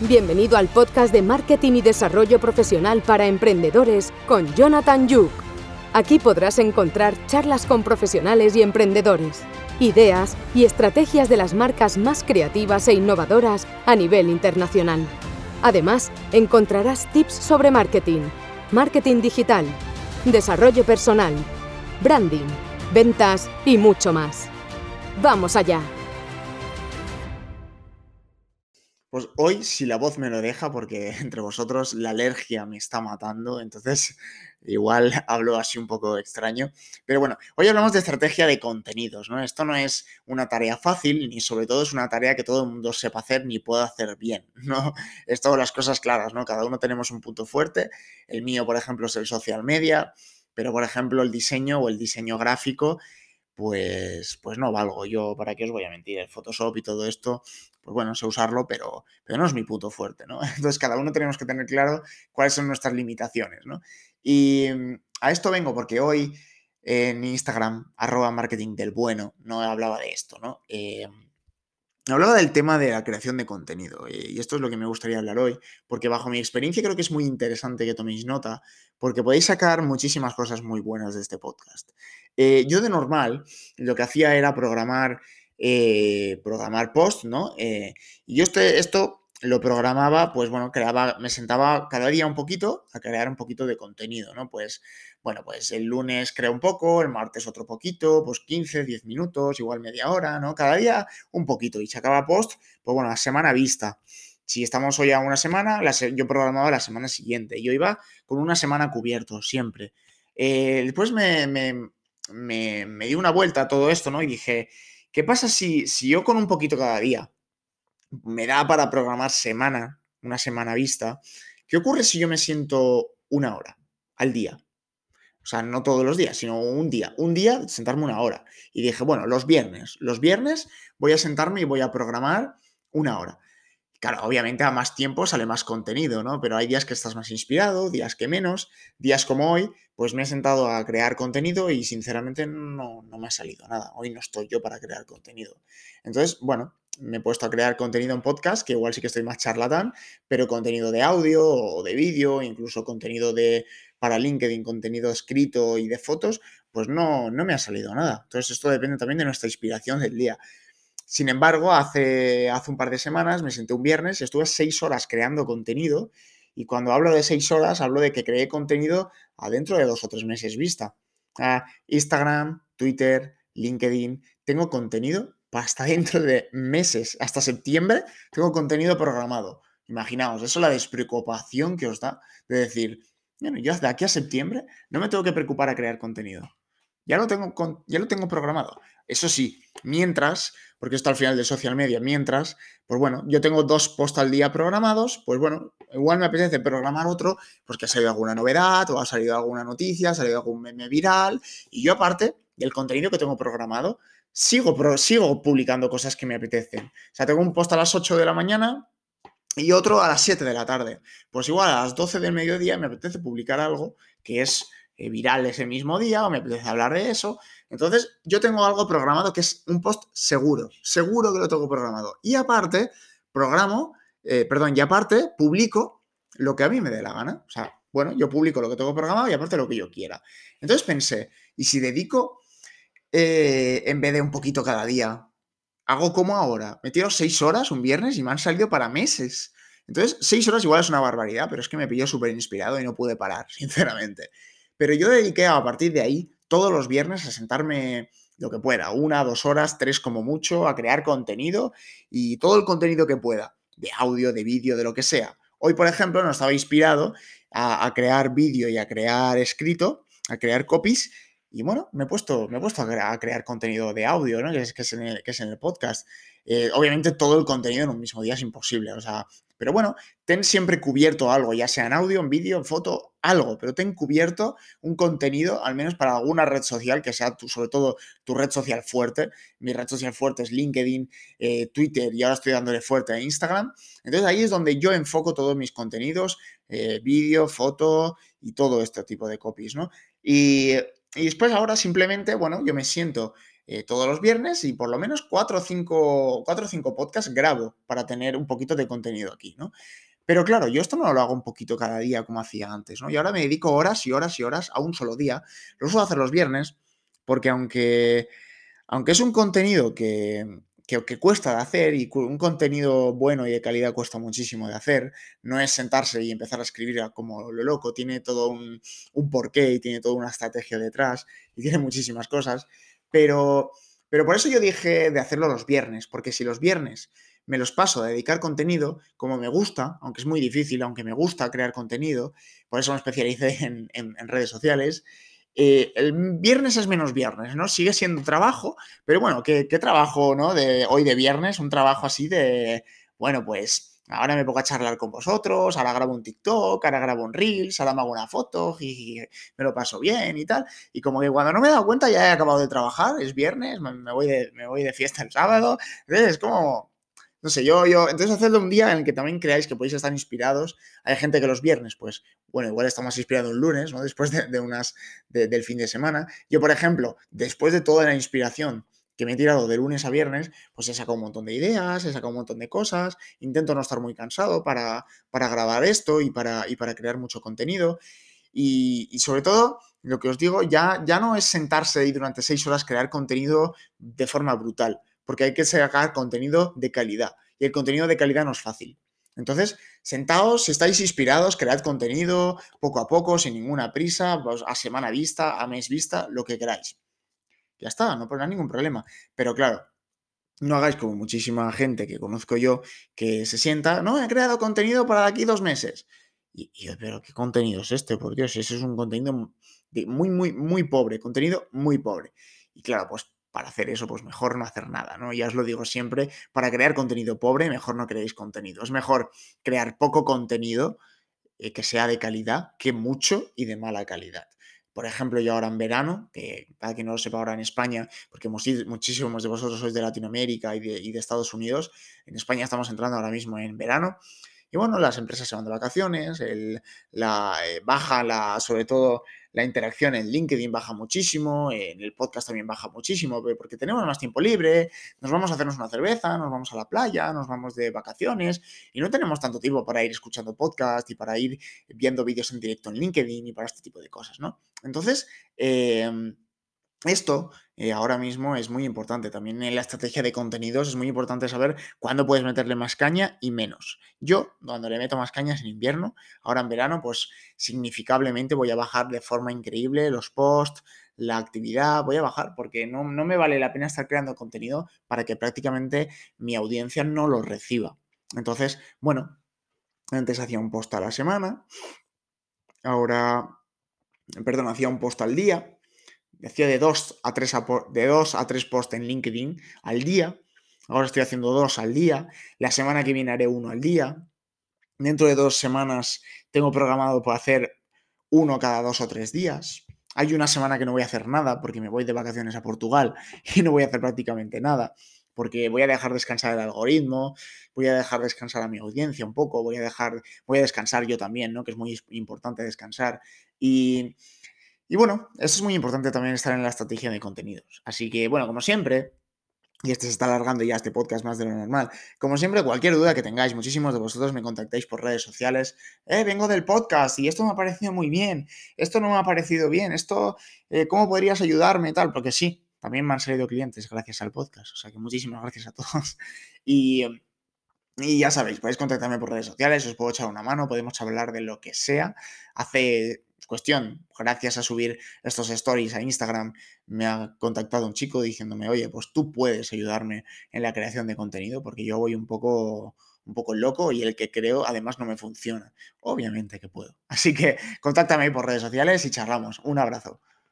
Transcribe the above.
Bienvenido al podcast de Marketing y Desarrollo Profesional para Emprendedores con Jonathan Yuk. Aquí podrás encontrar charlas con profesionales y emprendedores, ideas y estrategias de las marcas más creativas e innovadoras a nivel internacional. Además, encontrarás tips sobre marketing, marketing digital, desarrollo personal, branding, ventas y mucho más. ¡Vamos allá! Pues hoy, si la voz me lo deja, porque entre vosotros la alergia me está matando, entonces igual hablo así un poco extraño. Pero bueno, hoy hablamos de estrategia de contenidos, ¿no? Esto no es una tarea fácil, ni sobre todo es una tarea que todo el mundo sepa hacer ni pueda hacer bien, ¿no? Esto las cosas claras, ¿no? Cada uno tenemos un punto fuerte. El mío, por ejemplo, es el social media, pero por ejemplo el diseño o el diseño gráfico pues, pues no valgo. Yo, ¿para qué os voy a mentir? El Photoshop y todo esto, pues bueno, sé usarlo, pero, pero no es mi puto fuerte, ¿no? Entonces, cada uno tenemos que tener claro cuáles son nuestras limitaciones, ¿no? Y mm, a esto vengo porque hoy en Instagram, arroba marketing del bueno, no hablaba de esto, ¿no? Eh, Hablaba del tema de la creación de contenido eh, y esto es lo que me gustaría hablar hoy, porque bajo mi experiencia creo que es muy interesante que toméis nota, porque podéis sacar muchísimas cosas muy buenas de este podcast. Eh, yo de normal lo que hacía era programar, eh, programar post, ¿no? y yo este, esto lo programaba, pues bueno, creaba, me sentaba cada día un poquito a crear un poquito de contenido, ¿no? Pues bueno, pues el lunes creo un poco, el martes otro poquito, pues 15, 10 minutos, igual media hora, ¿no? Cada día un poquito y sacaba post, pues bueno, a semana vista. Si estamos hoy a una semana, yo programaba la semana siguiente. Yo iba con una semana cubierto, siempre. Eh, después me, me, me, di una vuelta a todo esto, ¿no? Y dije, ¿qué pasa si, si yo con un poquito cada día me da para programar semana, una semana vista. ¿Qué ocurre si yo me siento una hora al día? O sea, no todos los días, sino un día. Un día sentarme una hora. Y dije, bueno, los viernes. Los viernes voy a sentarme y voy a programar una hora. Claro, obviamente a más tiempo sale más contenido, ¿no? Pero hay días que estás más inspirado, días que menos. Días como hoy, pues me he sentado a crear contenido y sinceramente no, no me ha salido nada. Hoy no estoy yo para crear contenido. Entonces, bueno, me he puesto a crear contenido en podcast, que igual sí que estoy más charlatán, pero contenido de audio o de vídeo, incluso contenido de para LinkedIn, contenido escrito y de fotos, pues no, no me ha salido nada. Entonces esto depende también de nuestra inspiración del día. Sin embargo, hace, hace un par de semanas me senté un viernes y estuve seis horas creando contenido y cuando hablo de seis horas hablo de que creé contenido adentro de dos o tres meses vista. Instagram, Twitter, LinkedIn, tengo contenido hasta dentro de meses, hasta septiembre, tengo contenido programado. Imaginaos, eso es la despreocupación que os da de decir, bueno, yo de aquí a septiembre no me tengo que preocupar a crear contenido. Ya lo tengo, ya lo tengo programado. Eso sí, mientras, porque esto al final de social media, mientras, pues bueno, yo tengo dos posts al día programados, pues bueno, igual me apetece programar otro, porque ha salido alguna novedad o ha salido alguna noticia, ha salido algún meme viral, y yo aparte del contenido que tengo programado, sigo, sigo publicando cosas que me apetecen. O sea, tengo un post a las 8 de la mañana y otro a las 7 de la tarde. Pues igual a las 12 del mediodía me apetece publicar algo que es viral ese mismo día o me apetece hablar de eso. Entonces, yo tengo algo programado que es un post seguro, seguro que lo tengo programado. Y aparte, programo, eh, perdón, y aparte, publico lo que a mí me dé la gana. O sea, bueno, yo publico lo que tengo programado y aparte lo que yo quiera. Entonces pensé, ¿y si dedico eh, en vez de un poquito cada día. Hago como ahora. Me tiro seis horas un viernes y me han salido para meses. Entonces, seis horas igual es una barbaridad, pero es que me pilló súper inspirado y no pude parar, sinceramente. Pero yo dediqué a partir de ahí todos los viernes a sentarme lo que pueda, una, dos horas, tres como mucho, a crear contenido y todo el contenido que pueda, de audio, de vídeo, de lo que sea. Hoy, por ejemplo, no estaba inspirado a, a crear vídeo y a crear escrito, a crear copies, y bueno, me he puesto, me he puesto a, crear contenido de audio, ¿no? Que es, que es, en, el, que es en el podcast. Eh, obviamente todo el contenido en un mismo día es imposible, o sea, pero bueno, ten siempre cubierto algo, ya sea en audio, en vídeo, en foto, algo, pero ten cubierto un contenido, al menos para alguna red social, que sea tu, sobre todo tu red social fuerte. Mi red social fuerte es LinkedIn, eh, Twitter y ahora estoy dándole fuerte a Instagram. Entonces ahí es donde yo enfoco todos mis contenidos, eh, vídeo, foto y todo este tipo de copies, ¿no? Y y después ahora simplemente, bueno, yo me siento eh, todos los viernes y por lo menos cuatro o cinco, cuatro o cinco podcasts grabo para tener un poquito de contenido aquí, ¿no? Pero claro, yo esto no lo hago un poquito cada día como hacía antes, ¿no? Y ahora me dedico horas y horas y horas a un solo día. Lo suelo hacer los viernes porque aunque, aunque es un contenido que, que, cuesta de hacer y un contenido bueno y de calidad cuesta muchísimo de hacer, no es sentarse y empezar a escribir como lo loco, tiene todo un, porqué y tiene toda una estrategia detrás y tiene muchísimas cosas, pero, pero por eso yo dije de hacerlo los viernes, porque si los viernes me los paso a dedicar contenido como me gusta, aunque es muy difícil, aunque me gusta crear contenido, por eso me especialicé en, redes sociales. Eh, el viernes es menos viernes, ¿no? Sigue siendo trabajo, pero bueno, ¿qué, ¿qué, trabajo, ¿no? De hoy de viernes, un trabajo así de, bueno, pues ahora me pongo a charlar con vosotros, ahora grabo un TikTok, ahora grabo un Reels, ahora me hago una foto y me lo paso bien y tal. Y como que cuando no me he dado cuenta ya he acabado de trabajar, es viernes, me voy de, me voy de fiesta el sábado. Entonces es como, no sé, yo, yo, entonces hacedlo un día en el que también creáis que podéis estar inspirados. Hay gente que los viernes, pues, bueno, igual está más inspirado el lunes, ¿no? Después de, unas, del fin de semana. Yo, por ejemplo, después de toda la inspiración que me he tirado de lunes a viernes, pues he sacado un montón de ideas, he sacado un montón de cosas, intento no estar muy cansado para, para grabar esto y para, y para crear mucho contenido. Y, y, sobre todo, lo que os digo, ya, ya no es sentarse y durante seis horas crear contenido de forma brutal porque hay que sacar contenido de calidad. Y el contenido de calidad no es fácil. Entonces, sentaos, estáis inspirados, cread contenido poco a poco, sin ninguna prisa, pues, a semana vista, a mes vista, lo que queráis. Ya está, no pondrá ningún problema. Pero claro, no hagáis como muchísima gente que conozco yo que se sienta, no, he creado contenido para aquí dos meses. Y, yo, pero ¿qué contenido es este? Por Dios, ese es un contenido muy, muy, muy pobre, contenido muy pobre. Y claro, pues para hacer eso, pues mejor no hacer nada, ¿no? Ya os lo digo siempre, para crear contenido pobre, mejor no creéis contenido. Es mejor crear poco contenido eh, que sea de calidad que mucho y de mala calidad. Por ejemplo, yo ahora en verano, para quien no lo sepa ahora en España, porque muchísimos de vosotros sois de Latinoamérica y de, Estados Unidos, en España estamos entrando ahora mismo en verano. Y bueno, las empresas se van de vacaciones, la, eh, baja la, sobre todo la interacción en LinkedIn baja muchísimo, en el podcast también baja muchísimo, porque tenemos más tiempo libre, nos vamos a hacernos una cerveza, nos vamos a la playa, nos vamos de vacaciones y no tenemos tanto tiempo para ir escuchando podcast y para ir viendo vídeos en directo en LinkedIn y para este tipo de cosas, ¿no? Entonces, eh, esto eh, ahora mismo es muy importante. También en la estrategia de contenidos es muy importante saber cuándo puedes meterle más caña y menos. Yo, cuando le meto más caña es en invierno. Ahora en verano, pues significablemente voy a bajar de forma increíble los posts, la actividad, voy a bajar porque no, no me vale la pena estar creando contenido para que prácticamente mi audiencia no lo reciba. Entonces, bueno, antes hacía un post a la semana, ahora, perdón, hacía un post al día Decía de 2 a 3 de dos a tres posts en LinkedIn al día. Ahora estoy haciendo dos al día. La semana que viene haré uno al día. Dentro de dos semanas tengo programado por hacer uno cada dos o tres días. Hay una semana que no voy a hacer nada porque me voy de vacaciones a Portugal y no voy a hacer prácticamente nada porque voy a dejar descansar el algoritmo, voy a dejar descansar a mi audiencia un poco, voy a dejar, voy a descansar yo también, ¿no? Que es muy importante descansar. Y, y bueno, eso es muy importante también estar en la estrategia de contenidos. Así que, bueno, como siempre, y este se está alargando ya este podcast más de lo normal. Como siempre, cualquier duda que tengáis, muchísimos de vosotros me contactáis por redes sociales. Eh, vengo del podcast y esto me ha parecido muy bien. Esto no me ha parecido bien. Esto, eh, ¿cómo podrías ayudarme? Tal, porque sí, también me han salido clientes gracias al podcast. O sea que muchísimas gracias a todos. Y, y ya sabéis, podéis contactarme por redes sociales, os puedo echar una mano, podemos hablar de lo que sea. Hace Cuestión, gracias a subir estos stories a Instagram, me ha contactado un chico diciéndome, oye, pues tú puedes ayudarme en la creación de contenido porque yo voy un poco, un poco loco y el que creo además no me funciona. Obviamente que puedo. Así que contáctame por redes sociales y charlamos. Un abrazo.